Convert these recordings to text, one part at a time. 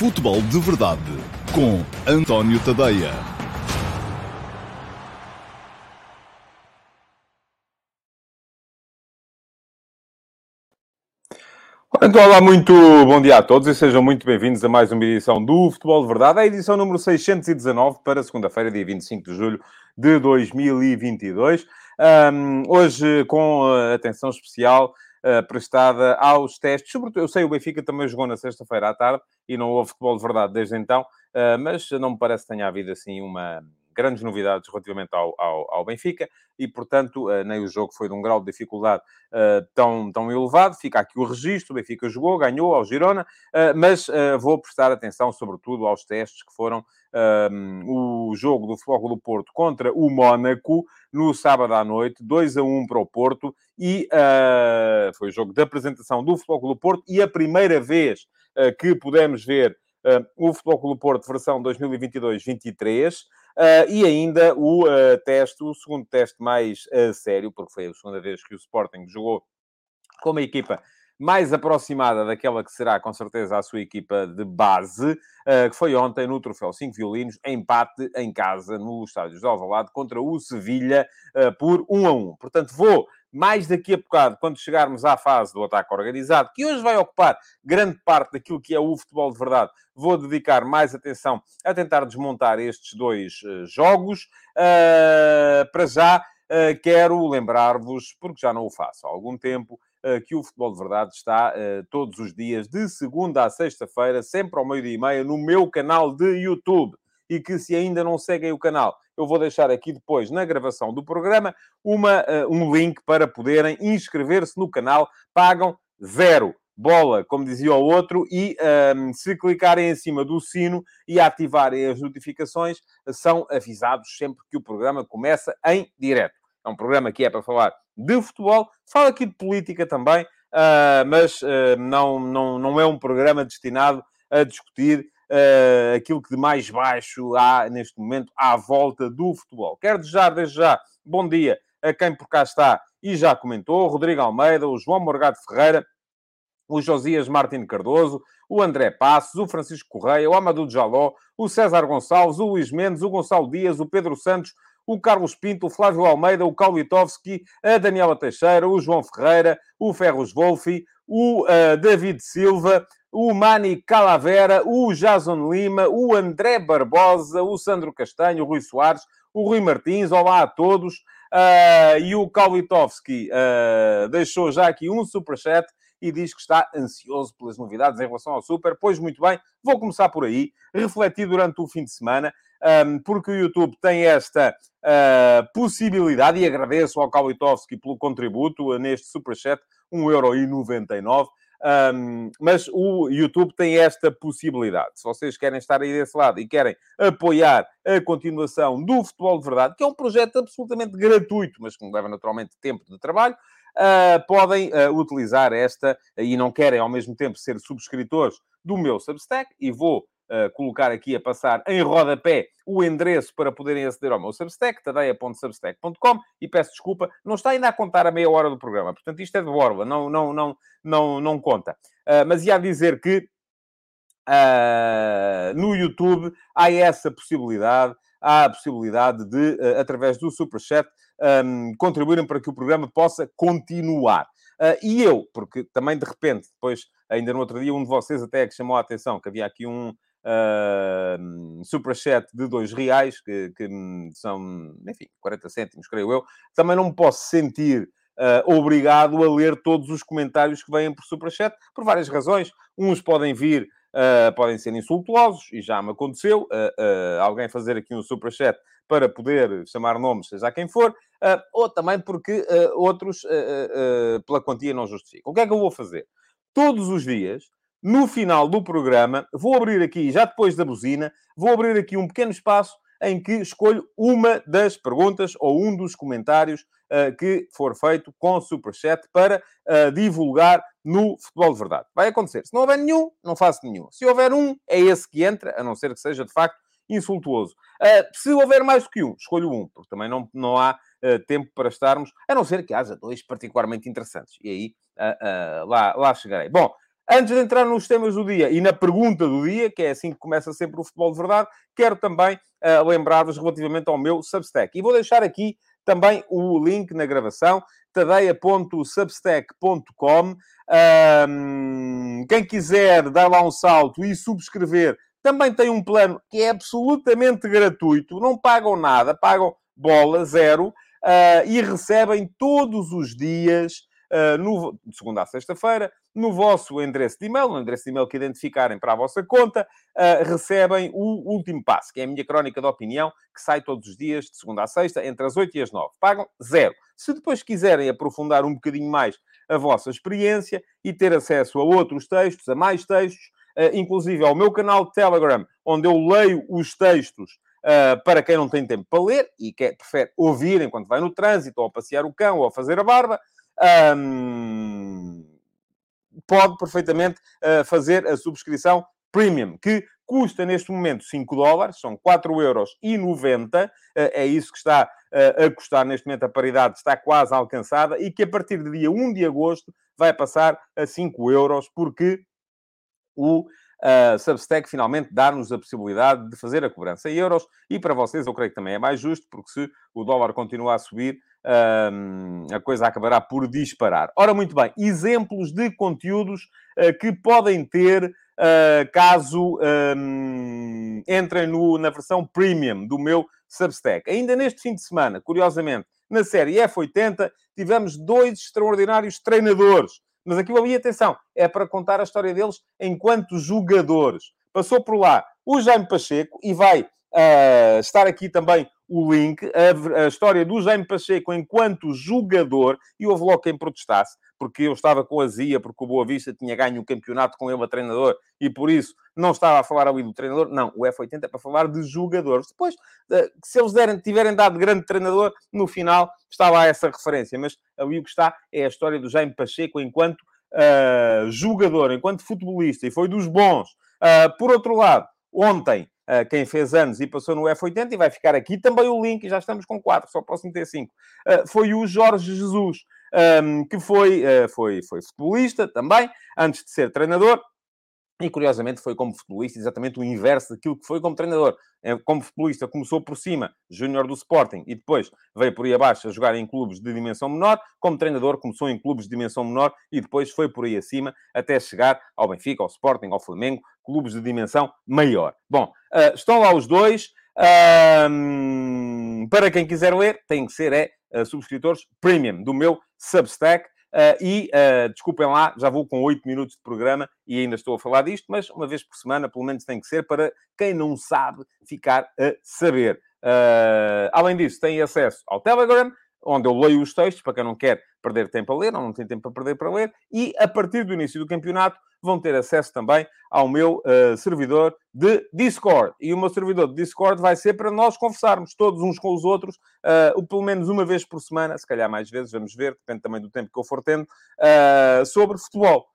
Futebol de Verdade com António Tadeia. Então, olá, muito bom dia a todos e sejam muito bem-vindos a mais uma edição do Futebol de Verdade, a edição número 619 para segunda-feira, dia 25 de julho de 2022. Um, hoje com atenção especial uh, prestada aos testes. Sobretudo, eu sei, o Benfica também jogou na sexta-feira à tarde e não houve futebol de verdade desde então, uh, mas não me parece que tenha havido assim uma grandes novidades relativamente ao, ao, ao Benfica e, portanto, uh, nem o jogo foi de um grau de dificuldade uh, tão, tão elevado. Fica aqui o registro: o Benfica jogou, ganhou ao Girona, uh, mas vou prestar atenção, sobretudo, aos testes que foram o jogo do Futebol do Porto contra o Mónaco no sábado à noite, 2 a 1 para o Porto, e foi o jogo de apresentação do Futebol do Porto e a primeira vez que pudemos ver o Futebol do Porto versão 2022-23. Uh, e ainda o uh, teste, o segundo teste mais uh, sério, porque foi a segunda vez que o Sporting jogou com uma equipa mais aproximada daquela que será, com certeza, a sua equipa de base, que foi ontem no Troféu 5 Violinos, empate em casa no Estádio de Alvalade contra o Sevilha por 1 a 1. Portanto, vou mais daqui a bocado, quando chegarmos à fase do ataque organizado, que hoje vai ocupar grande parte daquilo que é o futebol de verdade, vou dedicar mais atenção a tentar desmontar estes dois uh, jogos. Uh, para já, uh, quero lembrar-vos, porque já não o faço há algum tempo, que o Futebol de Verdade está todos os dias, de segunda a sexta-feira, sempre ao meio-dia e meia, no meu canal de YouTube e que se ainda não seguem o canal, eu vou deixar aqui depois na gravação do programa uma, uh, um link para poderem inscrever-se no canal. Pagam zero bola, como dizia o outro, e um, ehm, se clicarem em cima do sino e ativarem as notificações, são avisados sempre que o programa começa em direto. É um programa que é para falar de futebol, fala aqui de política também, uh, mas uh, não, não, não é um programa destinado a discutir uh, aquilo que de mais baixo há neste momento à volta do futebol. Quero desejar desde já bom dia a quem por cá está e já comentou, Rodrigo Almeida, o João Morgado Ferreira, o Josias Martins Cardoso, o André Passos, o Francisco Correia, o Amadou Jaló, o César Gonçalves, o Luís Mendes, o Gonçalo Dias, o Pedro Santos, o Carlos Pinto, o Flávio Almeida, o Kaulitovski, a Daniela Teixeira, o João Ferreira, o Ferros Wolfi, o uh, David Silva, o Mani Calavera, o Jason Lima, o André Barbosa, o Sandro Castanho, o Rui Soares, o Rui Martins, olá a todos. Uh, e o Kaulitovski uh, deixou já aqui um superchat e diz que está ansioso pelas novidades em relação ao Super. Pois muito bem, vou começar por aí. Refleti durante o fim de semana, um, porque o YouTube tem esta uh, possibilidade, e agradeço ao Kaulitovski pelo contributo neste superchat, 1,99€. Um, mas o YouTube tem esta possibilidade. Se vocês querem estar aí desse lado e querem apoiar a continuação do Futebol de Verdade, que é um projeto absolutamente gratuito, mas que leva naturalmente tempo de trabalho, uh, podem uh, utilizar esta e não querem ao mesmo tempo ser subscritores do meu Substack e vou Uh, colocar aqui a passar em rodapé o endereço para poderem aceder ao meu Substack, tadeia.substack.com, e peço desculpa, não está ainda a contar a meia hora do programa, portanto isto é de borla, não, não, não, não, não conta. Uh, mas ia dizer que uh, no YouTube há essa possibilidade, há a possibilidade de, através do Superchat, um, contribuírem para que o programa possa continuar. e eu, porque também de repente, depois, ainda no outro dia, um de vocês até é que chamou a atenção que havia aqui um, uh, superchat de dois reais, que, que, são, enfim, 40 cêntimos, creio eu, também não me posso sentir uh, obrigado a ler todos os comentários que vêm por superchat, por várias razões. Uns podem vir, uh, podem ser insultuosos, e já me aconteceu, uh, alguém fazer aqui um superchat para poder chamar nomes, seja quem for, ou também porque outros, pela quantia, não justificam. O que é que eu vou fazer? Todos os dias no final do programa, vou abrir aqui, já depois da buzina, vou abrir aqui um pequeno espaço em que escolho uma das perguntas ou um dos comentários uh, que for feito com Superchat para uh, divulgar no Futebol de Verdade. Vai acontecer. Se não houver nenhum, não faço nenhum. Se houver um, é esse que entra, a não ser que seja de facto insultuoso. Uh, se houver mais do que um, escolho um, porque também não, não há tempo para estarmos, a não ser que haja dois particularmente interessantes. E aí lá, lá chegarei. Bom, Antes de entrar nos temas do dia e na pergunta do dia, que é assim que começa sempre o futebol de verdade, quero também uh, lembrar-vos relativamente ao meu Substack. E vou deixar aqui também o link na gravação, tadeia.substack.com. Um, quem quiser dar lá um salto e subscrever, também tem um plano que é absolutamente gratuito, não pagam nada, pagam bola, zero, uh, e recebem todos os dias uh, no, de segunda a sexta-feira, no vosso endereço de e-mail, no endereço de e-mail que identificarem para a vossa conta, uh, recebem o último passo, que é a minha crónica de opinião, que sai todos os dias, de segunda a sexta, entre as 8 e as 9. Pagam zero. Se depois quiserem aprofundar um bocadinho mais a vossa experiência e ter acesso a outros textos, a mais textos, uh, inclusive ao meu canal de Telegram, onde eu leio os textos Uh, para quem não tem tempo para ler e quer, prefere ouvir enquanto vai no trânsito, ou a passear o cão, ou a fazer a barba, um, pode perfeitamente uh, fazer a subscrição premium, que custa neste momento 5 dólares, são 4 euros e 90, uh, é isso que está uh, a custar neste momento, a paridade está quase alcançada, e que a partir do dia 1 de agosto vai passar a 5 euros, porque o uh, Substack finalmente dar-nos a possibilidade de fazer a cobrança em euros, e para vocês eu creio que também é mais justo, porque se o dólar continuar a subir, a coisa acabará por disparar. Ora, muito bem, exemplos de conteúdos uh, que podem ter uh, caso um, entrem no, na versão premium do meu Substack. Ainda neste fim de semana, curiosamente, na série F80, tivemos dois extraordinários treinadores. Mas aquilo ali, atenção, é para contar a história deles enquanto jogadores. Passou por lá o Jaime Pacheco e vai uh, estar aqui também o link, a, a, história do Jaime Pacheco enquanto jogador, e houve logo quem protestasse, porque eu estava com azia, porque o Boa Vista tinha ganho o campeonato com ele a treinador, e por isso não estava a falar ali do treinador. Não, o F80 é para falar de jogadores. Depois, se eles tiverem dado grande treinador, no final está lá essa referência, mas ali o que está é a história do Jaime Pacheco enquanto uh, jogador, enquanto futebolista, e foi dos bons. Uh, por outro lado, ontem uh, quem fez anos e passou no F80, e vai ficar aqui também o link, já estamos com quatro, só posso meter cinco. Uh, foi o Jorge Jesus, um, que foi, uh, foi, foi futebolista também, antes de ser treinador, e curiosamente foi como futebolista exatamente o inverso daquilo que foi como treinador. É, como futebolista começou por cima, júnior do Sporting, e depois veio por aí abaixo a jogar em clubes de dimensão menor. Como treinador começou em clubes de dimensão menor e depois foi por aí acima até chegar ao Benfica, ao Sporting, ao Flamengo, clubes de dimensão maior. Bom, uh, estão lá os dois. Uh, para quem quiser ler, tem que ser é, uh, subscritores premium do meu Substack. Uh, e uh, desculpem lá, já vou com 8 minutos de programa e ainda estou a falar disto, mas uma vez por semana, pelo menos tem que ser, para quem não sabe ficar a saber. Uh, além disso, tem acesso ao Telegram, onde eu leio os textos, para quem não quer perder tempo a ler, ou não tem tempo para perder para ler, e a partir do início do campeonato vão ter acesso também ao meu uh, servidor de Discord. E o meu servidor de Discord vai ser para nós conversarmos todos uns com os outros, uh, pelo menos uma vez por semana, se calhar mais vezes, vamos ver, depende também do tempo que eu for tendo, uh, sobre futebol.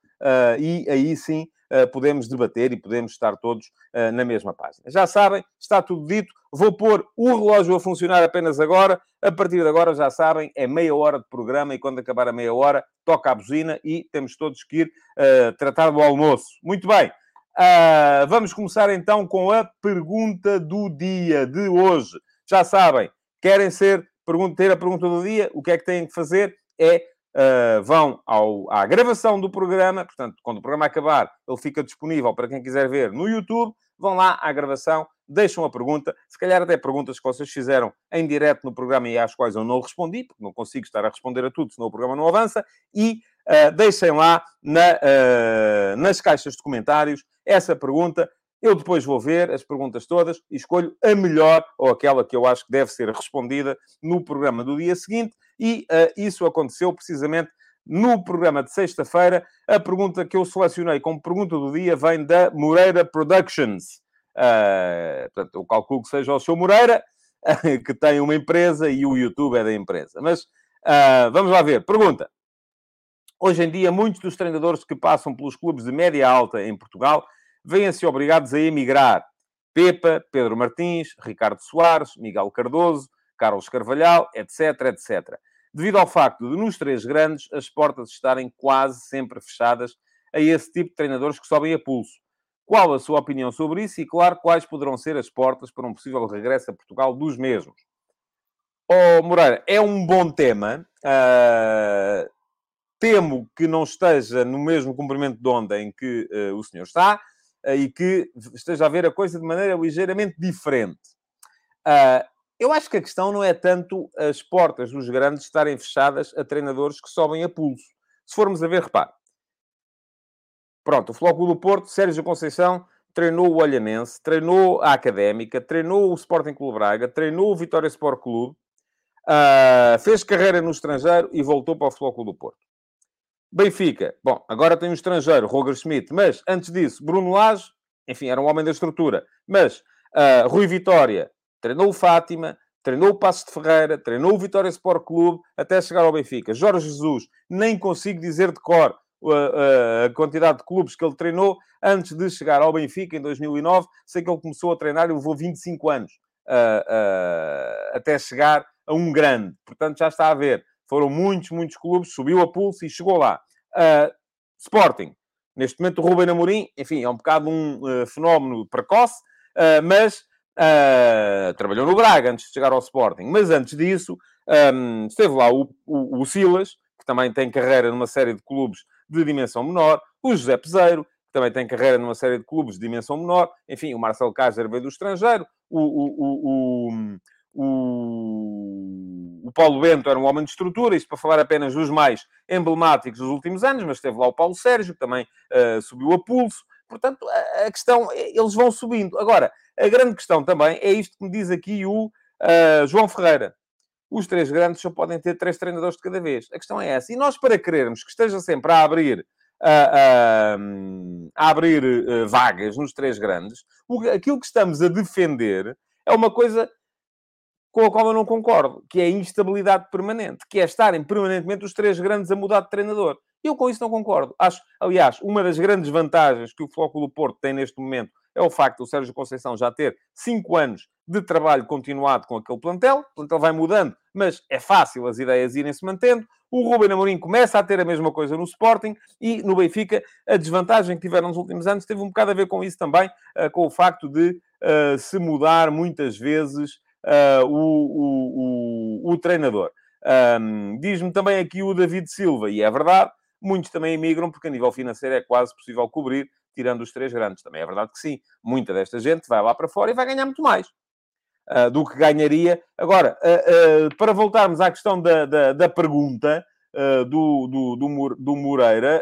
E aí sim uh, podemos debater e podemos estar todos uh, na mesma página. Já sabem, está tudo dito. Vou pôr o relógio a funcionar apenas agora. A partir de agora, já sabem, é meia hora de programa e quando acabar a meia hora, toca a buzina e temos todos que ir uh, tratar do almoço. Muito bem. Uh, vamos começar então com a pergunta do dia de hoje. Já sabem, querem ser, ter a pergunta do dia, o que é que têm que fazer? É uh, vão ao, à gravação do programa, portanto, quando o programa acabar, ele fica disponível para quem quiser ver no YouTube. Vão lá à gravação, deixam a pergunta, se calhar até perguntas que vocês fizeram em direto no programa e às quais eu não respondi, porque não consigo estar a responder a tudo, senão o programa não avança, e uh, deixem lá na, uh, nas caixas de comentários essa pergunta. Eu depois vou ver as perguntas todas e escolho a melhor ou aquela que eu acho que deve ser respondida no programa do dia seguinte e uh, isso aconteceu precisamente no programa de sexta-feira. A pergunta que eu selecionei como pergunta do dia vem da Moreira Productions. Uh, portanto, eu calculo que seja o seu Moreira, que tem uma empresa e o YouTube é da empresa. Mas uh, vamos lá ver. Pergunta. Hoje em dia, muitos dos treinadores que passam pelos clubes de média alta em Portugal vêm-se obrigados a emigrar. Pepa, Pedro Martins, Ricardo Soares, Miguel Cardoso, Carlos Carvalhal, etc, etc. Devido ao facto de, nos três grandes, as portas estarem quase sempre fechadas a esse tipo de treinadores que sobem a pulso. Qual a sua opinião sobre isso e, claro, quais poderão ser as portas para um possível regresso a Portugal dos mesmos? Oh, Moreira, é um bom tema. Uh, temo que não esteja no mesmo comprimento de onda em que uh, o senhor está e que esteja a ver a coisa de maneira ligeiramente diferente. eu acho que a questão não é tanto as portas dos grandes estarem fechadas a treinadores que sobem a pulso. Se formos a ver, repare. Pronto, o Flóculo do Porto, Sérgio Conceição, treinou o Olhanense, treinou a Académica, treinou o Sporting Clube Braga, treinou o Vitória Sport Clube, uh, fez carreira no estrangeiro e voltou para o Flóculo do Porto. Benfica, bom, agora tem um estrangeiro, Roger Schmidt, mas antes disso, Bruno Lage, enfim, era um homem da estrutura, mas uh, Rui Vitória treinou o Fátima, treinou o Passos de Ferreira, treinou o Vitória Sport Clube, até chegar ao Benfica. Jorge Jesus, nem consigo dizer de cor a, a, quantidade de clubes que ele treinou antes de chegar ao Benfica em 2009. Sei que ele começou a treinar e levou 25 anos uh, uh, até chegar a um grande. Portanto, já está a ver foram muitos, muitos clubes, subiu a pulso e chegou lá. Uh, Sporting. Neste momento, o Ruben Amorim, enfim, é um bocado um uh, fenómeno precoce, uh, mas trabalhou no Braga antes de chegar ao Sporting. Mas antes disso, um, esteve lá o, o, o, Silas, que também tem carreira numa série de clubes de dimensão menor, o José Peseiro, que também tem carreira numa série de clubes de dimensão menor, enfim, o Marcelo Cáceres veio do estrangeiro, o, o, o, o, o Paulo Bento era um homem de estrutura, isto para falar apenas dos mais emblemáticos dos últimos anos, mas teve lá o Paulo Sérgio, que também uh, subiu a pulso. Portanto, a, a, questão, eles vão subindo. Agora, a grande questão também é isto que me diz aqui o uh, João Ferreira. Os três grandes só podem ter três treinadores de cada vez. A questão é essa. E nós, para querermos que esteja sempre a abrir a, a, a abrir vagas nos três grandes, aquilo que estamos a defender é uma coisa com a qual eu não concordo, que é a instabilidade permanente, que é estarem permanentemente os três grandes a mudar de treinador. Eu com isso não concordo. Acho, aliás, uma das grandes vantagens que o Flóculo Porto tem neste momento é o facto do Sérgio Conceição já ter cinco anos de trabalho continuado com aquele plantel. O plantel vai mudando, mas é fácil as ideias irem se mantendo. O Ruben Amorim começa a ter a mesma coisa no Sporting e no Benfica a desvantagem que tiveram nos últimos anos teve um bocado a ver com isso também, uh, com o facto de uh, se mudar muitas vezes uh, o, o, o, treinador. Um, Diz-me também aqui o David Silva, e é verdade, muitos também emigram porque a nível financeiro é quase possível cobrir, tirando os três grandes. Também é verdade que sim. Muita desta gente vai lá para fora e vai ganhar muito mais. Uh, do que ganharia. Agora, uh, uh, para voltarmos à questão da, da, da pergunta do, do, do, do Moreira,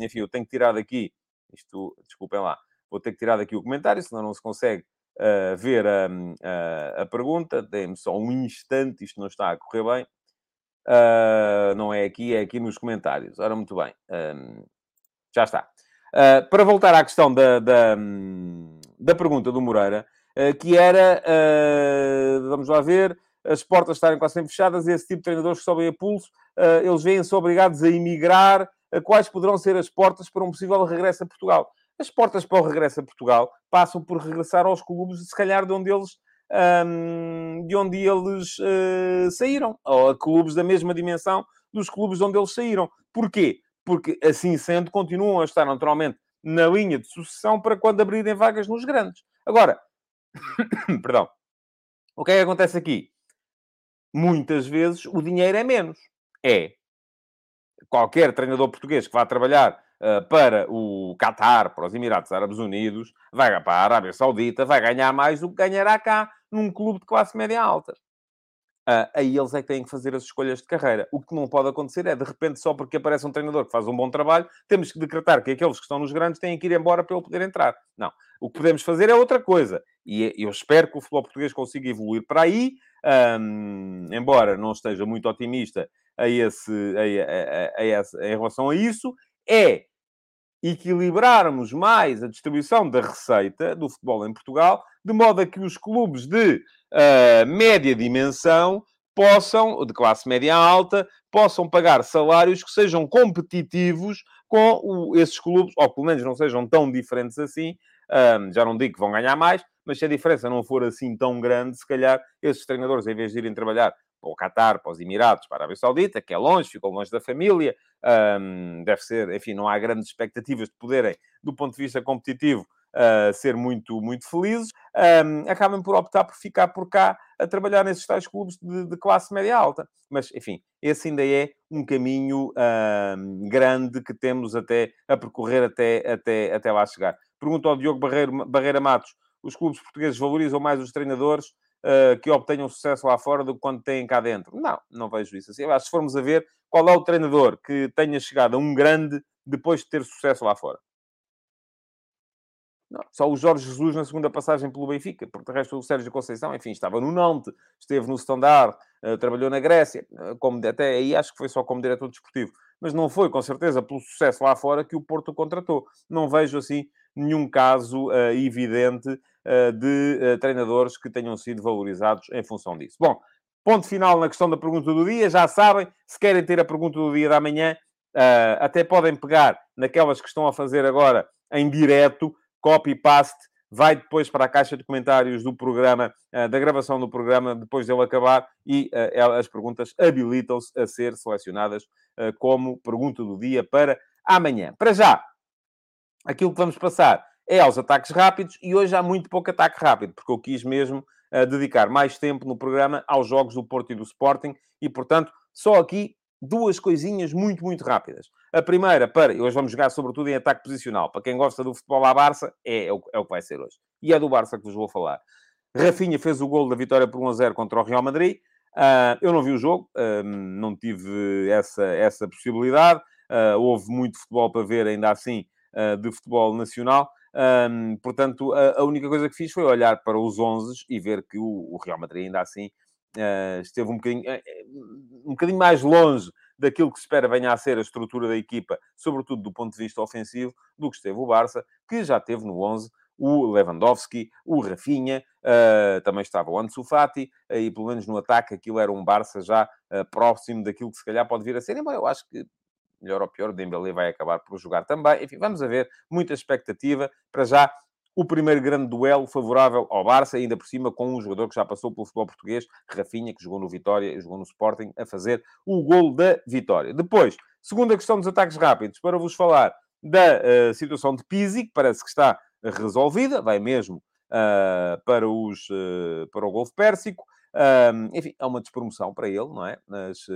enfim, eu tenho que tirar daqui, isto, desculpem lá, vou ter que tirar daqui o comentário, senão não se consegue ver a, a, a pergunta. Dê-me só um instante, isto não está a correr bem. Uh, não é aqui, é aqui nos comentários. Ora, muito bem. Um, já está. Uh, para voltar à questão da, da, da pergunta do Moreira, uh, que era, vamos lá ver, as portas estarem quase sempre fechadas, e esse tipo de treinadores que sobem a pulso, eles veem-se obrigados a emigrar. quais poderão ser as portas para um possível regresso a Portugal? As portas para o regresso a Portugal passam por regressar aos clubes, se calhar de onde eles, de onde eles uh, saíram, ou a clubes da mesma dimensão dos clubes onde eles saíram. Porquê? Porque, assim sendo, continuam a estar naturalmente na linha de sucessão para quando abrirem vagas nos grandes. Agora, perdão, o que é que acontece aqui? Muitas vezes o dinheiro é menos. É. Qualquer treinador português que vá trabalhar para o Qatar, para os Emirados Árabes Unidos, vai para a Arábia Saudita, vai ganhar mais do que ganhará cá num clube de classe média alta. Uh, aí eles é que têm que fazer as escolhas de carreira. O que não pode acontecer é, de repente, só porque aparece um treinador que faz um bom trabalho, temos que decretar que aqueles que estão nos grandes têm que ir embora para ele poder entrar. Não. O que podemos fazer é outra coisa. E eu espero que o futebol português consiga evoluir para aí, um, embora não esteja muito otimista a esse, a, a, a, a, em relação a isso, é equilibrarmos mais a distribuição da receita do futebol em Portugal, de modo a que os clubes de uh, média dimensão possam, de classe média alta, possam pagar salários que sejam competitivos com o, esses clubes, ou pelo menos não sejam tão diferentes assim. Um, já não digo que vão ganhar mais, mas se a diferença não for assim tão grande, se calhar esses treinadores, em vez de irem trabalhar para o Qatar, para os Emirados, para a Arábia Saudita, que é longe, ficou longe da família, um, deve ser, enfim, não há grandes expectativas de poderem, do ponto de vista competitivo, uh, ser muito, muito felizes, um, acabam por optar por ficar por cá a trabalhar nesses tais clubes de, de classe média alta. Mas, enfim, esse ainda é um caminho um, grande que temos até a percorrer até, até, até lá chegar. Pergunta ao Diogo Barreiro, Barreira Matos, os clubes portugueses valorizam mais os treinadores uh, que obtenham sucesso lá fora do que quando têm cá dentro? Não, não vejo isso assim. Se formos a ver, qual é o treinador que tenha chegado a um grande depois de ter sucesso lá fora? Não, só o Jorge Jesus na segunda passagem pelo Benfica, porque de resto o Sérgio Conceição, enfim, estava no Nantes, esteve no Standard, uh, trabalhou na Grécia, uh, como, até aí acho que foi só como diretor desportivo, mas não foi, com certeza, pelo sucesso lá fora que o Porto contratou. Não vejo, assim, nenhum caso uh, evidente de treinadores que tenham sido valorizados em função disso. Bom, ponto final na questão da pergunta do dia, já sabem, se querem ter a pergunta do dia da manhã, até podem pegar naquelas que estão a fazer agora em direto, copy-paste, vai depois para a caixa de comentários do programa, eh, da gravação do programa, depois dele acabar, e eh, as perguntas habilitam-se a ser selecionadas eh, como pergunta do dia para amanhã. Para já, aquilo que vamos passar é aos ataques rápidos, e hoje há muito pouco ataque rápido, porque eu quis mesmo dedicar mais tempo no programa aos jogos do Porto e do Sporting, e portanto, só aqui duas coisinhas muito, muito rápidas. A primeira, para, hoje vamos jogar sobretudo em ataque posicional. Para quem gosta do futebol à Barça, é, é, o, é o que vai ser hoje. E é do Barça que vos vou falar. Rafinha fez o gol da vitória por 1 0 contra o Real Madrid. Uh, eu não vi o jogo, uh, não tive essa, essa possibilidade. Uh, houve muito futebol para ver, ainda assim, de futebol nacional. Um, portanto, a, a, única coisa que fiz foi olhar para os 11 e ver que o, o Real Madrid ainda assim uh, esteve um bocadinho, uh, um bocadinho mais longe daquilo que se espera venha a ser a estrutura da equipa, sobretudo do ponto de vista ofensivo, do que esteve o Barça, que já teve no 11 o Lewandowski, o Rafinha, uh, também estava o Ansu Fati, uh, e pelo menos no ataque aquilo era um Barça já uh, próximo daquilo que se calhar pode vir a ser, embora eu acho que melhor ou pior, Dembélé vai acabar por jogar também. Enfim, vamos a ver, muita expectativa. Para já, o primeiro grande duelo favorável ao Barça, ainda por cima com um jogador que já passou pelo futebol português, Rafinha, que jogou no Vitória e jogou no Sporting, a fazer o gol da vitória. Depois, segunda questão dos ataques rápidos, para vos falar da uh, situação de Pizzi, que parece que está resolvida, vai mesmo uh, para, os, uh, para o Golfo Pérsico. enfim, é uma despromoção para ele, não é? Mas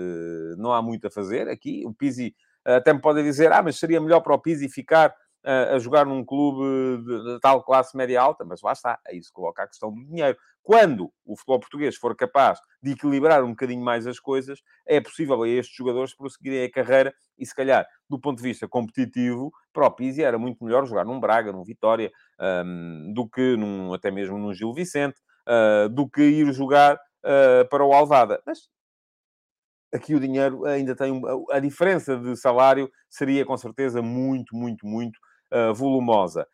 não há muito a fazer aqui. O Pizzi até me podem dizer, ah, mas seria melhor para o Pizzi ficar a, a jogar num clube de, tal classe média alta, mas lá está, é isso que coloca a questão do dinheiro. Quando o futebol português for capaz de equilibrar um bocadinho mais as coisas, é possível a estes jogadores prosseguirem a carreira e, se calhar, do ponto de vista competitivo, para o Pizzi era muito melhor jogar num Braga, num Vitória, um, do que num, até mesmo num Gil Vicente, uh, do que ir jogar uh, para o Alvada. Mas aqui o dinheiro ainda tem... A diferença de salário seria, com certeza, muito, muito, muito uh, volumosa.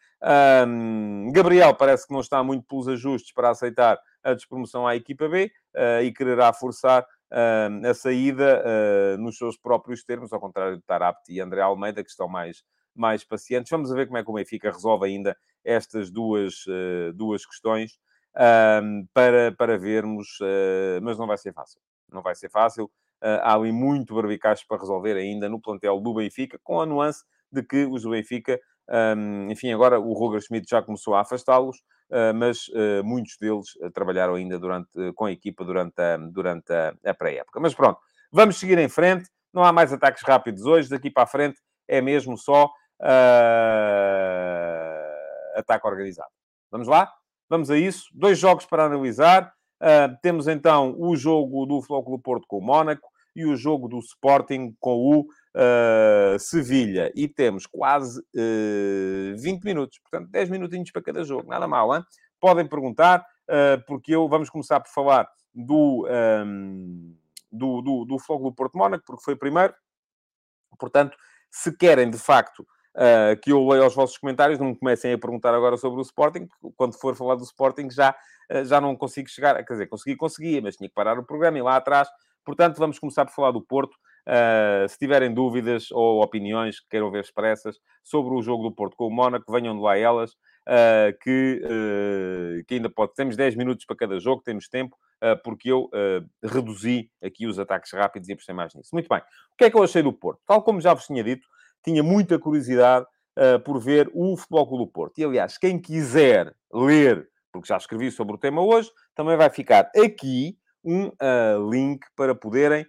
Um, Gabriel parece que não está muito pelos ajustes para aceitar a despromoção à equipa B uh, e quererá forçar uh, a saída nos seus próprios termos, ao contrário de Tarapte e André Almeida, que estão mais, mais pacientes. Vamos ver como é que o Benfica resolve ainda estas duas, duas questões para, para vermos, mas não vai ser fácil. Não vai ser fácil. Há ali muito barbicacho para resolver ainda no plantel do Benfica, com a nuance de que os do Benfica um, enfim, agora o Roger Schmidt já começou a afastá-los, uh, mas uh, muitos deles uh, trabalharam ainda durante, com a equipa durante a, durante a, a pré-época. Mas pronto, vamos seguir em frente. Não há mais ataques rápidos hoje. Daqui para a frente é mesmo só ataque organizado. Vamos lá? Vamos a isso. Dois jogos para analisar. Temos então o jogo do Flóculo Porto com o Mónaco e o jogo do Sporting com o uh, Sevilha. E temos quase uh, eh, 20 minutos, portanto, 10 minutinhos para cada jogo. Nada mal, hein? Podem perguntar, uh, porque eu vamos começar por falar do, um, do, do, do do Porto Mónaco, porque foi primeiro. Portanto, se querem de facto Uh, que eu leio os vossos comentários, não me comecem a perguntar agora sobre o Sporting, porque quando for falar do Sporting já, uh, já não consigo chegar, quer dizer, consegui, conseguia, mas tinha que parar o programa e lá atrás Portanto, vamos começar por falar do Porto. Uh, se tiverem dúvidas ou opiniões que queiram ver expressas sobre o jogo do Porto com o Mónaco, venham de lá elas, uh, que, uh, que ainda pode. Temos 10 minutos para cada jogo, temos tempo, porque eu reduzi aqui os ataques rápidos e apostei mais nisso. Muito bem. O que é que eu achei do Porto? Tal como já vos tinha dito, tinha muita curiosidade por ver o Futebol Clube do Porto. E, aliás, quem quiser ler, porque já escrevi sobre o tema hoje, também vai ficar aqui um link para poderem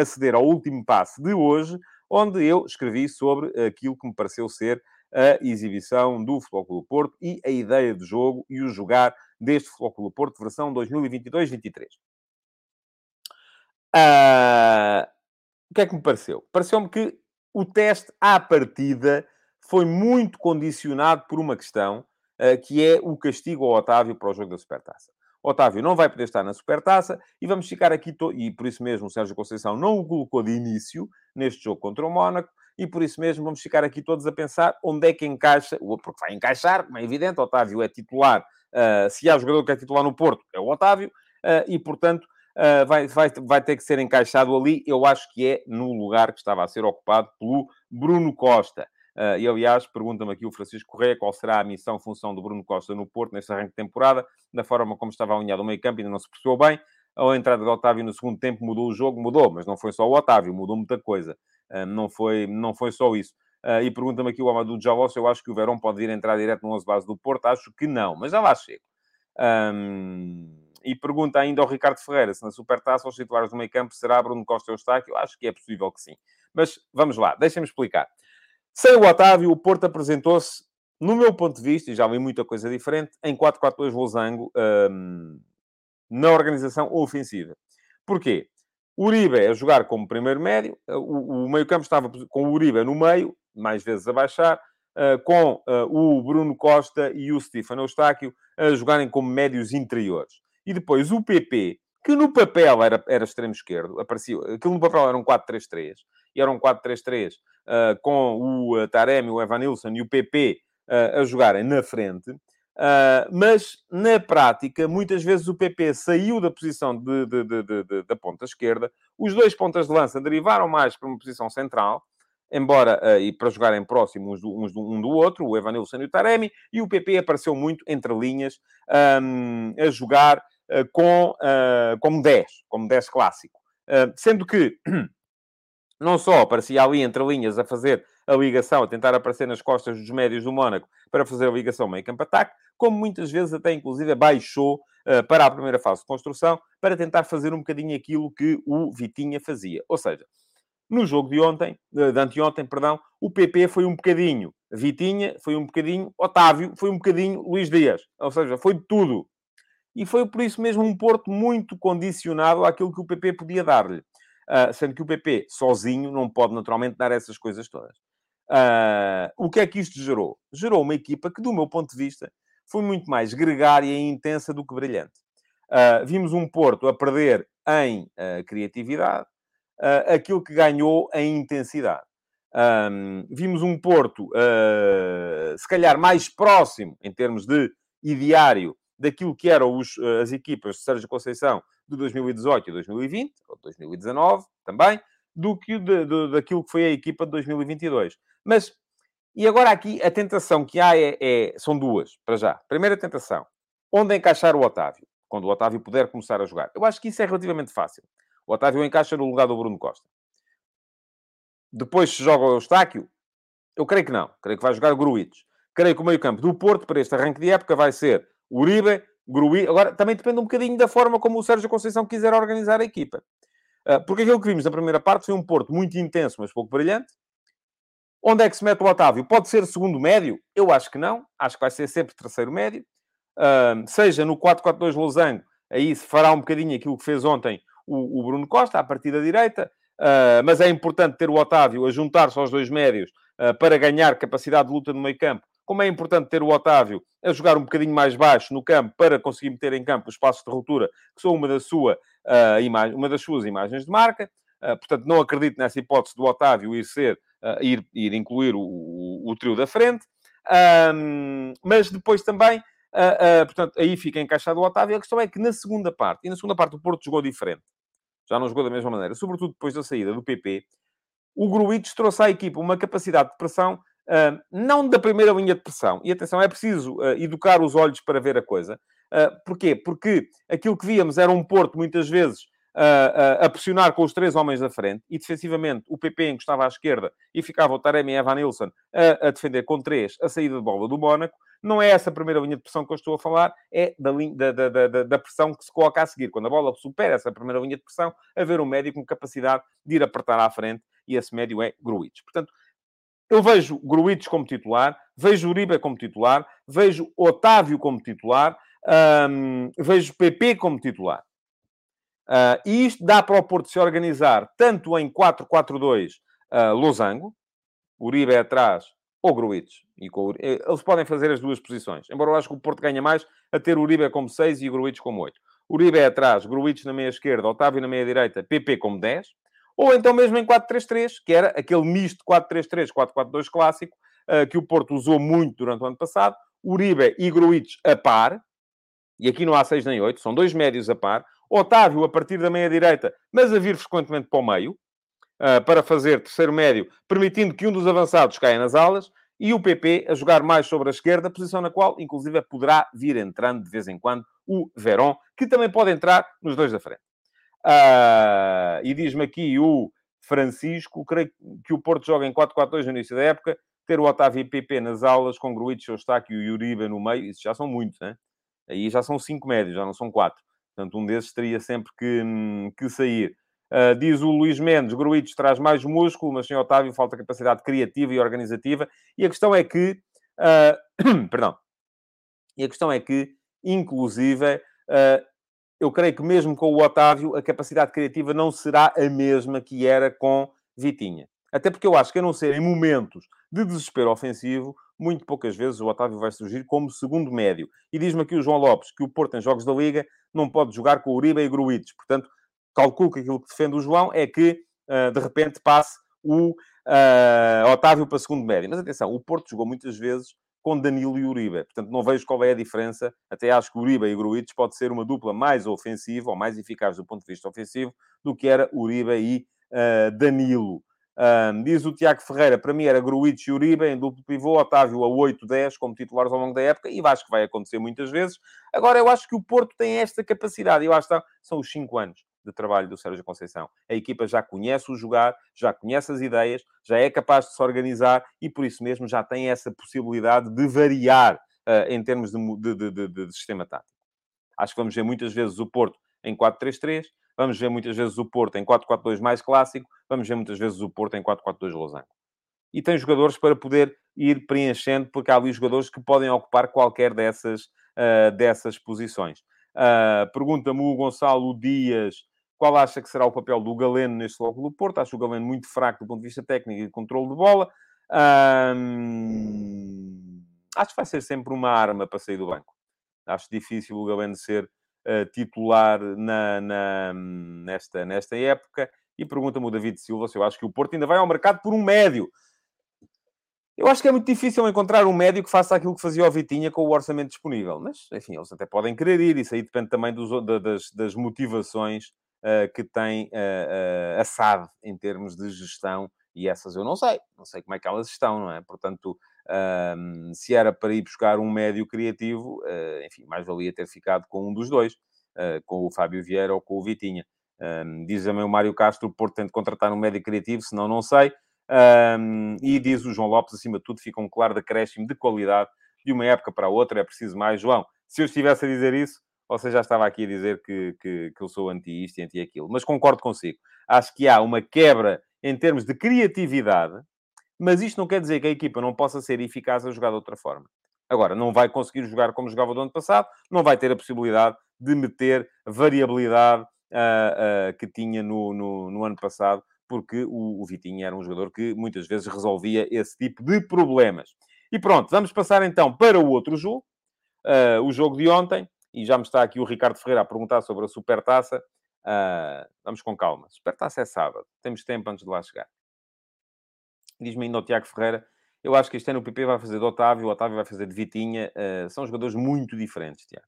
aceder ao último passo de hoje, onde eu escrevi sobre aquilo que me pareceu ser a exibição do Futebol Clube Porto e a ideia de jogo e o jogar deste Futebol Clube Porto versão 2022-23. Uh, o que é que me pareceu? Pareceu-me que o teste à partida foi muito condicionado por uma questão uh, que é o castigo ao Otávio para o jogo da Supertaça. Otávio não vai poder estar na Supertaça e vamos ficar aqui, to... e por isso mesmo o Sérgio Conceição não o colocou de início neste jogo contra o Mónaco, e por isso mesmo vamos ficar aqui todos a pensar onde é que encaixa, porque vai encaixar, como é evidente, Otávio é titular, uh, se há jogador que é titular no Porto, é o Otávio, uh, e portanto uh, vai, vai, vai ter que ser encaixado ali, eu acho que é no lugar que estava a ser ocupado pelo Bruno Costa. Uh, e, aliás, pergunta-me aqui o Francisco Correia qual será a missão, função do Bruno Costa no Porto neste arranque de temporada, da forma como estava alinhado o meio campo, ainda não se percebeu bem. A entrada do Otávio no segundo tempo mudou o jogo, mudou, mas não foi só o Otávio, mudou muita coisa. Uh, não, foi, não foi só isso. Uh, e pergunta-me aqui o Amadou Jaló se eu acho que o Verão pode vir entrar direto no 11 base do Porto. Acho que não, mas já lá chego. Um, e pergunta ainda ao Ricardo Ferreira se na Supertaça os titulares do meio campo será Bruno Costa ou Eustáquio. Acho que é possível que sim. Mas vamos lá, deixem-me explicar. Sem o Otávio, o Porto apresentou-se, no meu ponto de vista, e já vi muita coisa diferente, em 4-4-2 losango um, na organização ofensiva. Porquê? Uribe a jogar como primeiro médio, o, o meio-campo estava com o Uribe no meio, mais vezes a baixar, uh, com uh, o Bruno Costa e o Stefano Eustáquio a jogarem como médios interiores. E depois o PP, que no papel era, era extremo esquerdo, aparecia, aquilo no papel era um 4-3-3, e era um 4-3-3 uh, com o uh, Taremi, o Evanilson e o PP uh, a jogarem na frente. Uh, mas na prática, muitas vezes o PP saiu da posição de, de, de, da ponta esquerda, os dois pontas de lança derivaram mais para uma posição central, embora uh, e para jogarem próximos do, uns do, um do outro, o Evanilson e o Taremi, e o PP apareceu muito entre linhas um, a jogar uh, com, como 10, como 10 clássico. sendo que não só aparecia ali entre linhas a fazer a ligação, a tentar aparecer nas costas dos médios do Mónaco para fazer a ligação meio-campo-ataque, como muitas vezes até, inclusive, baixou uh, para a primeira fase de construção para tentar fazer um bocadinho aquilo que o Vitinha fazia. Ou seja, no jogo de ontem, de anteontem, perdão, o PP foi um bocadinho Vitinha, foi um bocadinho Otávio, foi um bocadinho Luís Dias. Ou seja, foi de tudo. E foi por isso mesmo um Porto muito condicionado àquilo que o PP podia dar-lhe. Uh, sendo que o PP sozinho não pode naturalmente dar essas coisas todas. Uh, o que é que isto gerou? Gerou uma equipa que, do meu ponto de vista, foi muito mais gregária e intensa do que brilhante. Uh, vimos um Porto a perder em criatividade aquilo que ganhou em intensidade. Um, vimos um Porto, se calhar, mais próximo em termos de ideário daquilo que eram os, as equipas de Sérgio Conceição de 2018 e 2020, ou 2019 também, do que de, de, daquilo que foi a equipa de 2022. Mas, e agora aqui, a tentação que há é, é, são duas, para já. Primeira tentação, onde encaixar o Otávio? Quando o Otávio puder começar a jogar. Eu acho que isso é relativamente fácil. Otávio encaixa no lugar do Bruno Costa. Depois se joga o Eustáquio? Eu creio que não. Creio que vai jogar Gruites. Creio que o meio campo do Porto para este arranque de época vai ser Uribe, Gruí. Agora, também depende um bocadinho da forma como o Sérgio Conceição quiser organizar a equipa. Ah, porque aquilo que vimos na primeira parte foi um Porto muito intenso, mas pouco brilhante. Onde é que se mete o Otávio? Pode ser segundo médio? Eu acho que não. Acho que vai ser sempre terceiro médio. Uh, seja no 4-4-2 Losango, aí se fará um bocadinho aquilo que fez ontem o, o Bruno Costa, a partir da direita. Uh, mas é importante ter o Otávio a juntar-se aos dois médios uh, para ganhar capacidade de luta no meio campo como é importante ter o Otávio a jogar um bocadinho mais baixo no campo para conseguir meter em campo os espaços de ruptura, que são uma, da sua, uh, uma das suas imagens de marca. Portanto, não acredito nessa hipótese do Otávio ir ser, ir, ir incluir o, o, o trio da frente. Um, mas depois também, portanto, aí fica encaixado o Otávio. A questão é que na segunda parte, e na segunda parte o Porto jogou diferente. Já não jogou da mesma maneira. Sobretudo depois da saída do PP, o Gruites trouxe à equipa uma capacidade de pressão Uh, não da primeira linha de pressão. E atenção, é preciso uh, educar os olhos para ver a coisa. Uh, porquê? Porque aquilo que víamos era um Porto, muitas vezes, uh, uh, a pressionar com os três homens da frente, e defensivamente o PP encostava à esquerda e ficava o Taremi e Evan Nilsson a, a, defender com três a saída de bola do Mónaco. Não é essa a primeira linha de pressão que eu estou a falar, é da, da, da, da, da pressão que se coloca a seguir. Quando a bola supera essa primeira linha de pressão, haver um médio com capacidade de ir apertar à frente, e esse médio é Gruitch. Portanto, eu vejo Gruitch como titular, vejo Uribe como titular, vejo Otávio como titular, um, vejo PP como titular. Uh, e isto dá para o Porto se organizar tanto em 4-4-2 uh, losango, Uribe atrás ou Gruitch. E com, eh, eles podem fazer as duas posições. Embora eu acho que o Porto ganha mais a ter Uribe como 6 e o Gruitch como 8. Uribe é atrás, Gruitch na meia esquerda, Otávio na meia direita, PP como 10. Ou então mesmo em 4-3-3, que era aquele misto 4-3-3, 4-4-2 clássico, uh, que o Porto usou muito durante o ano passado. Uribe e Gruitch a par. E aqui não há 6 nem 8, são dois médios a par. Otávio a partir da meia-direita, mas a vir frequentemente para o meio, para fazer terceiro médio, permitindo que um dos avançados caia nas alas. E o PP a jogar mais sobre a esquerda, posição na qual, inclusive, poderá vir entrando de vez em quando o Verón, que também pode entrar nos dois da frente. Uh, e diz-me aqui o Francisco, creio que o Porto joga em 4-4-2 no início da época, ter o Otávio e PP nas aulas, com Gruitch, Eustáquio e Uribe no meio, isso já são muitos, né? Aí já são cinco médios, já não são quatro. Portanto, um desses teria sempre que, hum, que sair. Uh, diz o Luís Mendes, Gruitch traz mais músculo, mas sem Otávio falta capacidade criativa e organizativa. E a questão é que... Uh, perdão. E a questão é que, inclusive, uh, eu creio que mesmo com o Otávio, a capacidade criativa não será a mesma que era com Vitinha. Até porque eu acho que, a não ser em momentos de desespero ofensivo, muito poucas vezes o Otávio vai surgir como segundo médio. E diz-me aqui o João Lopes que o Porto, em jogos da Liga, não pode jogar com Uribe e Gruites. Portanto, calculo que aquilo que defende o João é que, uh, de repente, passe o uh, Otávio para segundo médio. Mas atenção, o Porto jogou muitas vezes com Danilo e Uribe. Portanto, não vejo qual é a diferença. Até acho que Uribe e Gruitch pode ser uma dupla mais ofensiva, ou mais eficaz do ponto de vista ofensivo, do que era Uribe e uh, Danilo. Um, diz o Tiago Ferreira, para mim era Gruitch e Uribe em duplo pivô, Otávio a 8-10 como titulares ao longo da época, e acho que vai acontecer muitas vezes. Agora, eu acho que o Porto tem esta capacidade, eu acho que são os 5 anos de trabalho do Sérgio Conceição. A equipa já conhece o jogar, já conhece as ideias, já é capaz de se organizar e, por isso mesmo, já tem essa possibilidade de variar uh, em termos de, de, de, de, sistema tático. Acho que vamos ver muitas vezes o Porto em 4-3-3, vamos ver muitas vezes o Porto em 4-4-2 mais clássico, vamos ver muitas vezes o Porto em 4-4-2 losango. E tem jogadores para poder ir preenchendo, porque há ali jogadores que podem ocupar qualquer dessas, uh, dessas posições. Uh, Pergunta-me o Gonçalo Dias qual acha que será o papel do Galeno neste logo do Porto? Acho o Galeno muito fraco do ponto de vista técnico e de controle de bola. Acho que vai ser sempre uma arma para sair do banco. Acho difícil o Galeno ser uh, titular na, na, nesta, nesta época. E pergunta-me o David Silva se eu acho que o Porto ainda vai ao mercado por um médio. Eu acho que é muito difícil encontrar um médio que faça aquilo que fazia o Vitinha com o orçamento disponível. Mas, enfim, eles até podem querer ir. Isso aí depende também dos, das, das motivações que tem uh, a SAD em termos de gestão, e essas eu não sei, não sei como é que elas estão, não é? Portanto, se era para ir buscar um médio criativo, enfim, mais valia ter ficado com um dos dois, com o Fábio Vieira ou com o Vitinha. Diz também o Mário Castro, o Porto tem de contratar um médio criativo, senão não sei. E diz o João Lopes, acima de tudo, fica um claro decréscimo de qualidade de uma época para outra, é preciso mais. João, se eu estivesse a dizer isso, você já estava aqui a dizer que, que, que eu sou anti isto e anti aquilo, mas concordo consigo. Acho que há uma quebra em termos de criatividade, mas isto não quer dizer que a equipa não possa ser eficaz a jogar de outra forma. Agora, não vai conseguir jogar como jogava do ano passado, não vai ter a possibilidade de meter variabilidade uh, uh, que tinha no, no, no, ano passado, porque o, o Vitinho era um jogador que muitas vezes resolvia esse tipo de problemas. E pronto, vamos passar então para o outro jogo, uh, o jogo de ontem, e já me está aqui o Ricardo Ferreira a perguntar sobre a Supertaça. Uh, vamos com calma. Supertaça é sábado. Temos tempo antes de lá chegar. Diz-me ainda o Tiago Ferreira. Eu acho que este ano o PP vai fazer de Otávio, o Otávio vai fazer de Vitinha. Uh, são jogadores muito diferentes, Tiago.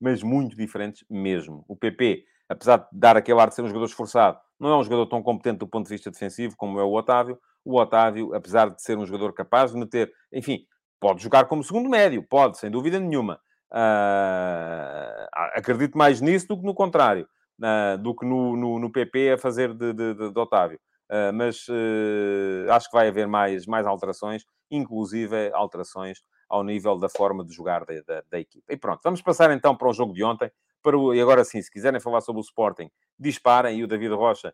Mas muito diferentes mesmo. O PP, apesar de dar aquele ar de ser um jogador esforçado, não é um jogador tão competente do ponto de vista defensivo como é o Otávio. O Otávio, apesar de ser um jogador capaz de meter... Enfim, pode jogar como segundo médio. Pode, sem dúvida nenhuma Uh, acredito mais nisso do que no contrário, uh, do que no, no, no, PP a fazer de, de, de, de Otávio. Uh, mas acho que vai haver mais, mais alterações, inclusive alterações ao nível da forma de jogar da, da, da equipa. E pronto, vamos passar então para o jogo de ontem. Para o, e agora sim, se quiserem falar sobre o Sporting, disparem. E o David Rocha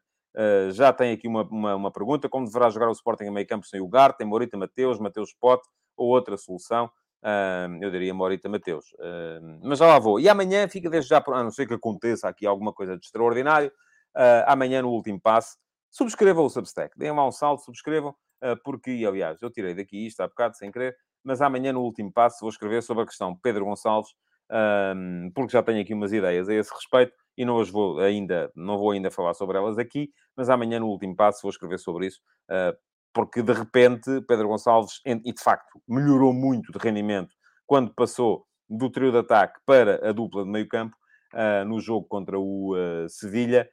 já tem aqui uma, uma, uma, pergunta: como deverá jogar o Sporting em meio campo sem o Gar? Tem Morita Mateus, Mateus Pote ou outra solução? Uh, eu diria Morita Mateus. Uh, mas já lá vou. E amanhã fica desde já, a não ser que aconteça aqui alguma coisa de extraordinário, amanhã no último passe, subscrevam o Substack. Deem lá um salto, subscrevam, porque, aliás, eu tirei daqui isto há bocado sem querer, mas amanhã no último passo vou escrever sobre a questão Pedro Gonçalves, porque já tenho aqui umas ideias a esse respeito e não as vou ainda, não vou ainda falar sobre elas aqui, mas amanhã no último passo vou escrever sobre isso, uh, porque de repente Pedro Gonçalves, e de facto melhorou muito de rendimento quando passou do trio de ataque para a dupla de meio campo uh, no jogo contra o uh, Sevilha.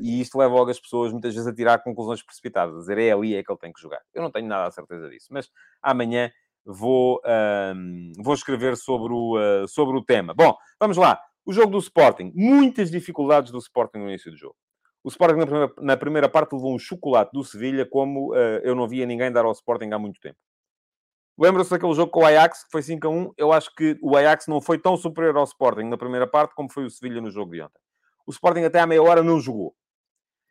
e isto leva logo as pessoas muitas vezes a tirar conclusões precipitadas, a dizer é ali é que ele tem que jogar. Eu não tenho nada a certeza disso, mas amanhã vou, vou escrever sobre o, uh, sobre o tema. Bom, vamos lá. O jogo do Sporting. Muitas dificuldades do Sporting no início do jogo. O Sporting, na primeira, na primeira parte, levou um chocolate do Sevilha, como uh, eu não via ninguém dar ao Sporting há muito tempo. Lembra-se daquele jogo com o Ajax, que foi 5 a 1? Eu acho que o Ajax não foi tão superior ao Sporting na primeira parte como foi o Sevilha no jogo de ontem. O Sporting até à meia hora não jogou.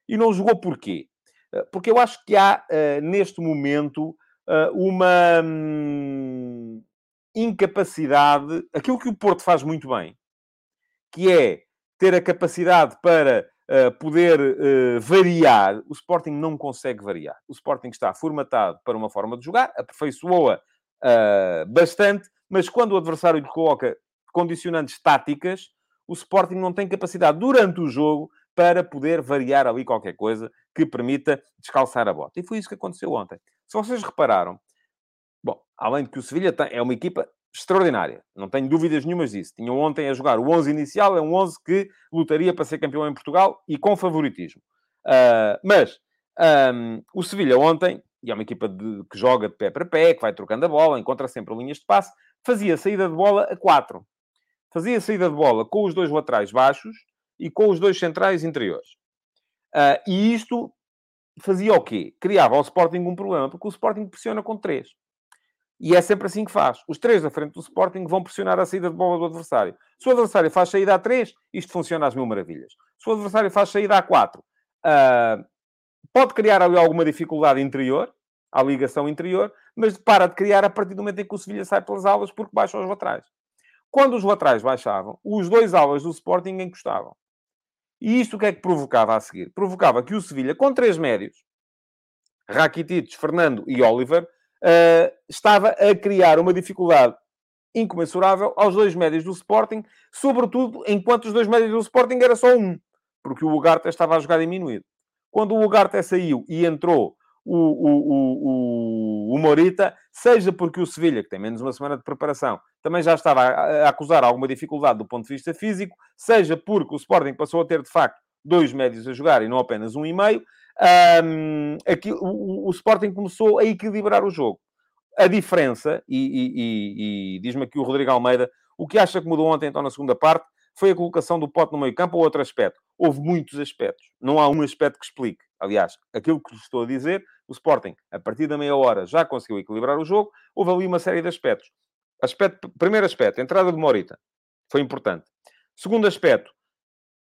E não jogou porquê? Eh, porque eu acho que há, uh, neste momento, uma hum, incapacidade, aquilo que o Porto faz muito bem, que é ter a capacidade para poder uh, variar, o Sporting não consegue variar. O Sporting está formatado para uma forma de jogar, aperfeiçoa bastante, mas quando o adversário lhe coloca condicionantes táticas, o Sporting não tem capacidade durante o jogo para poder variar ali qualquer coisa que permita descalçar a bota. E foi isso que aconteceu ontem. Se vocês repararam, bom, além de que o Sevilha é uma equipa extraordinária, não tenho dúvidas nenhumas disso. Tinham ontem a jogar o 11 inicial, é um 11 que lutaria para ser campeão em Portugal e com favoritismo. Uh, mas um, o Sevilha ontem, e é uma equipa de, que joga de pé para pé, que vai trocando a bola, encontra sempre linhas de passe, fazia saída de bola a 4. Fazia saída de bola com os dois laterais baixos e com os dois centrais interiores. Uh, e isto fazia o quê? Criava ao Sporting um problema, porque o Sporting pressiona com três. E é sempre assim que faz. Os três da frente do Sporting vão pressionar a saída de bola do adversário. Se o adversário faz saída a três, isto funciona às mil maravilhas. Se o adversário faz saída a quatro, uh, pode criar ali alguma dificuldade interior, à ligação interior, mas para de criar a partir do momento em que o Sevilha sai pelas aulas porque baixa os laterais. Quando os laterais baixavam, os dois alas do Sporting encostavam. E isto o que é que provocava a seguir? Provocava que o Sevilha, com três médios, Rakitic, Fernando e Oliver, uh, estava a criar uma dificuldade incomensurável aos dois médios do Sporting, sobretudo enquanto os dois médios do Sporting era só um, porque o Ugarte estava a jogar diminuído. Quando o Ugarte saiu e entrou o, o, o, o, Morita, seja porque o Sevilha, que tem menos uma semana de preparação, também já estava a, a, acusar alguma dificuldade do ponto de vista físico, seja porque o Sporting passou a ter, de facto, dois médios a jogar e não apenas um e meio, um, aqui, o, o, Sporting começou a equilibrar o jogo. A diferença, e, e, e, e diz-me aqui o Rodrigo Almeida, o que acha que mudou ontem, então, na segunda parte, foi a colocação do pote no meio campo ou outro aspecto? Houve muitos aspectos. Não há um aspecto que explique. Aliás, aquilo que estou a dizer, o Sporting, a partir da meia hora, já conseguiu equilibrar o jogo. Houve ali uma série de aspectos. Aspecto, primeiro aspecto, entrada de Morita. Foi importante. Segundo aspecto,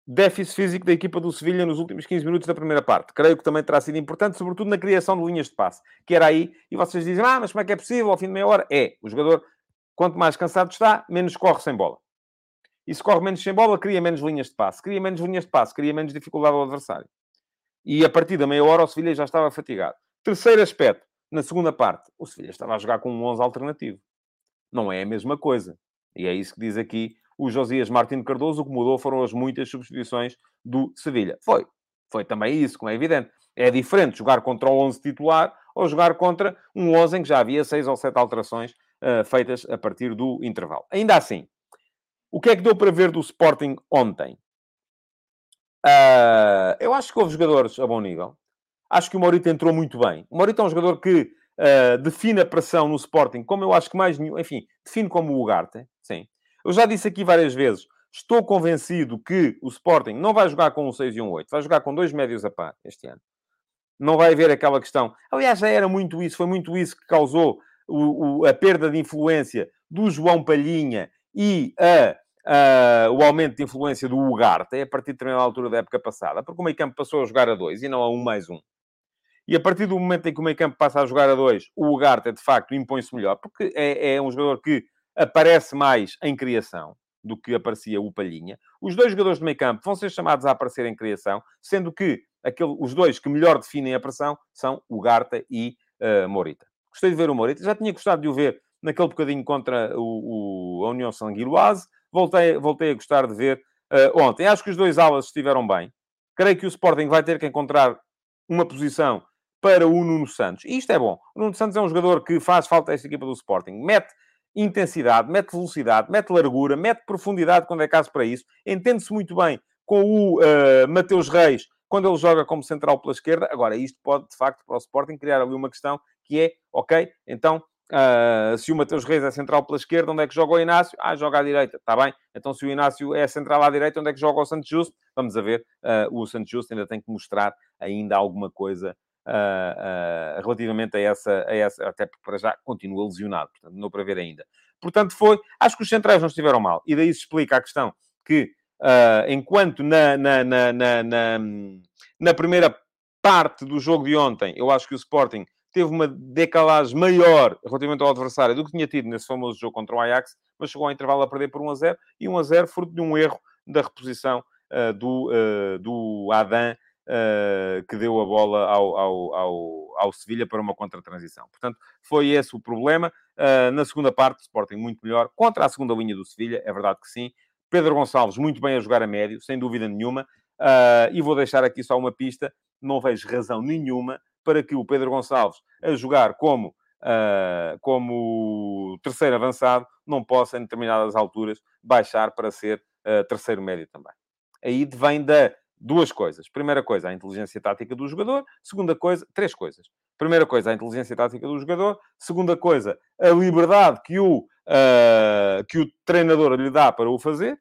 déficit físico da equipa do Sevilha nos últimos 15 minutos da primeira parte. Creio que também terá sido importante, sobretudo na criação de linhas de passe. Que era aí, e vocês dizem, ah, mas como é que é possível ao fim de meia hora? É, o jogador, quanto mais cansado está, menos corre sem bola. E se corre menos sem bola, cria menos linhas de passe. Cria menos linhas de passe, cria menos dificuldade ao adversário. E a partir da meia hora o Sevilha já estava fatigado. Terceiro aspecto, na segunda parte, o Sevilha estava a jogar com um 11 alternativo. Não é a mesma coisa. E é isso que diz aqui o Josias Martins Cardoso. O que mudou foram as muitas substituições do Sevilha. Foi. Foi também isso, como é evidente. É diferente jogar contra o 11 titular ou jogar contra um 11 em que já havia seis ou sete alterações uh, feitas a partir do intervalo. Ainda assim, o que é que deu para ver do Sporting ontem? Uh, eu acho que houve jogadores a bom nível. Acho que o Maurito entrou muito bem. O Maurito é um jogador que uh, define a pressão no Sporting, como eu acho que mais nenhum, enfim, define como o Ugarte, sim. Eu já disse aqui várias vezes, estou convencido que o Sporting não vai jogar com um 6 e um 8, vai jogar com dois médios a par este ano. Não vai haver aquela questão. Aliás, já era muito isso, foi muito isso que causou o, o, a perda de influência do João Palhinha e a uh, o aumento de influência do Ugarte a partir de determinada altura da época passada, porque o meio campo passou a jogar a dois e não a um mais um. E a partir do momento em que o meio campo passa a jogar a dois, o Ugarte, de facto, impõe-se melhor, porque é, é, um jogador que aparece mais em criação do que aparecia o Palhinha. Os dois jogadores de meio campo vão ser chamados a aparecer em criação, sendo que aquele, os dois que melhor definem a pressão são o Garta e uh, Morita. Gostei de ver o Morita, já tinha gostado de o ver naquele bocadinho contra o, o a União Sanguiloise, voltei, voltei a gostar de ver uh, ontem. Acho que os dois alas estiveram bem. Creio que o Sporting vai ter que encontrar uma posição para o Nuno Santos. E isto é bom. O Nuno Santos é um jogador que faz falta a esta equipa do Sporting. Mete intensidade, mete velocidade, mete largura, mete profundidade quando é caso para isso. Entende-se muito bem com o uh, Mateus Reis quando ele joga como central pela esquerda. Agora, isto pode, de facto, para o Sporting criar ali uma questão que é, ok, então Uh, se o Mateus Reis é central pela esquerda, onde é que joga o Inácio? Ah, joga à direita. Está bem. Então, se o Inácio é central à direita, onde é que joga o Santos Justo? Vamos a ver. Uh, o Santos Justo ainda tem que mostrar ainda alguma coisa uh, relativamente a essa, a essa, até porque para já continua lesionado. Portanto, não para ver ainda. Portanto, foi... Acho que os centrais não estiveram mal. E daí se explica a questão que, enquanto na, na, na, na, na, na primeira parte do jogo de ontem, eu acho que o Sporting teve uma decalagem maior relativamente ao adversário do que tinha tido nesse famoso jogo contra o Ajax, mas chegou ao intervalo a perder por 1 a 0 e 1 a 0 fruto de um erro da reposição uh, do, uh, do Adam, uh, que deu a bola ao, ao, ao, ao Sevilha para uma contra-transição. Portanto, foi esse o problema. na segunda parte, Sporting muito melhor, contra a segunda linha do Sevilha, é verdade que sim. Pedro Gonçalves muito bem a jogar a médio, sem dúvida nenhuma. e vou deixar aqui só uma pista. Não vejo razão nenhuma para que o Pedro Gonçalves, a jogar como, uh, como terceiro avançado, não possa, em determinadas alturas, baixar para ser uh, terceiro médio também. Aí vem da duas coisas. Primeira coisa, a inteligência tática do jogador. Segunda coisa, três coisas. Primeira coisa, a inteligência tática do jogador. Segunda coisa, a liberdade que o, uh, que o treinador lhe dá para o fazer.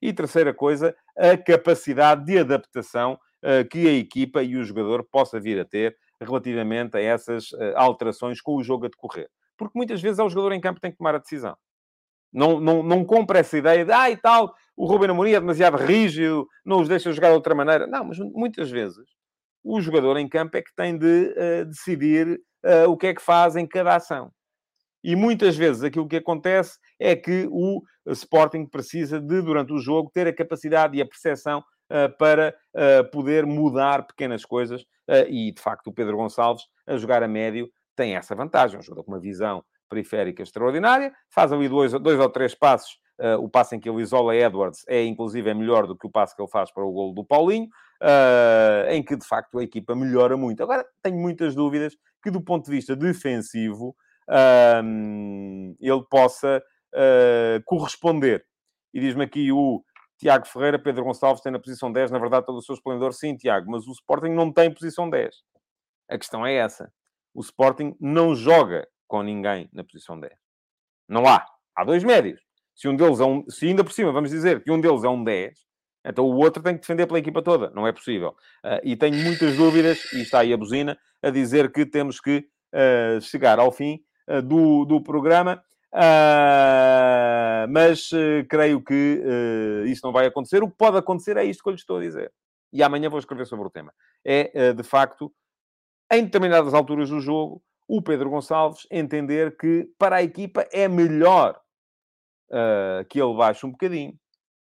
E terceira coisa, a capacidade de adaptação uh, que a equipa e o jogador possa vir a ter relativamente a essas uh, alterações com o jogo a decorrer. Porque muitas vezes é o jogador em campo que tem que tomar a decisão. Não, não, não compra essa ideia de, ah, e tal, o Ruben Amorim é demasiado rígido, não os deixa jogar de outra maneira. Não, mas muitas vezes o jogador em campo é que tem de uh, decidir uh, o que é que faz em cada ação. E muitas vezes aquilo que acontece é que o Sporting precisa de, durante o jogo, ter a capacidade e a percepção uh, para poder mudar pequenas coisas e, de facto, o Pedro Gonçalves, a jogar a médio, tem essa vantagem. Um jogador com uma visão periférica extraordinária, faz ali dois, dois ou três passos. Uh, o passo em que ele isola Edwards é, inclusive, é melhor do que o passo que ele faz para o golo do Paulinho, uh, em que, de facto, a equipa melhora muito. Agora, tenho muitas dúvidas que, do ponto de vista defensivo, uh, ele possa corresponder. E diz-me aqui o Tiago Ferreira, Pedro Gonçalves tem na posição 10, na verdade, todo o seu esplendor. Sim, Tiago, mas o Sporting não tem posição 10. A questão é essa. O Sporting não joga com ninguém na posição 10. Não há. Há dois médios. Se um deles é um... Se ainda por cima, vamos dizer que um deles é um 10, então o outro tem que defender pela equipa toda. Não é possível. Uh, e tenho muitas dúvidas, e está aí a buzina, a dizer que temos que uh, chegar ao fim uh, do, do programa. Mas creio que isso não vai acontecer. O que pode acontecer é isto que eu lhe estou a dizer. E amanhã vou escrever sobre o tema. É, de facto, em determinadas alturas do jogo, o Pedro Gonçalves entender que para a equipa é melhor que ele baixe um bocadinho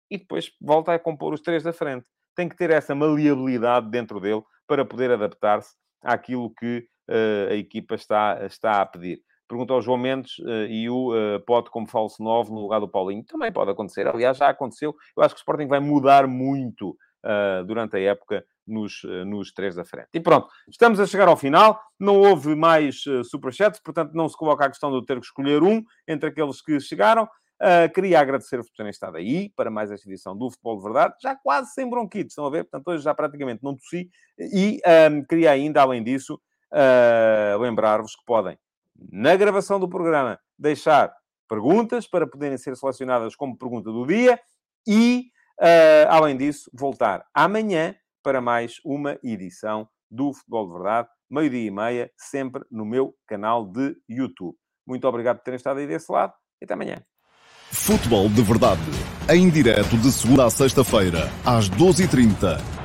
e depois volta a compor os três da frente. Tem que ter essa maleabilidade dentro dele para poder adaptar-se àquilo que a equipa está, está a pedir. Pergunta ao João Mendes uh, e o uh, pode como falso 9 no lugar do Paulinho. Também pode acontecer. Aliás, já aconteceu. Eu acho que o Sporting vai mudar muito uh, durante a época nos, nos três da frente. E pronto, estamos a chegar ao final. Não houve mais uh, superchats, portanto não se coloca a questão de eu ter que escolher um entre aqueles que chegaram. Uh, queria agradecer-vos por terem estado aí para mais esta edição do Futebol de Verdade, já quase sem bronquites, estão a ver? Portanto, hoje já praticamente não tossi. E um, queria ainda, além disso, Uh, lembrar-vos que podem, na gravação do programa, deixar perguntas para poderem ser selecionadas como pergunta do dia e, uh, além disso, voltar amanhã para mais uma edição do Futebol de Verdade, meio-dia e meia, sempre no meu canal de YouTube. Muito obrigado por terem estado aí desse lado e até amanhã. Futebol de Verdade, em direto de segunda a sexta-feira, às 12h30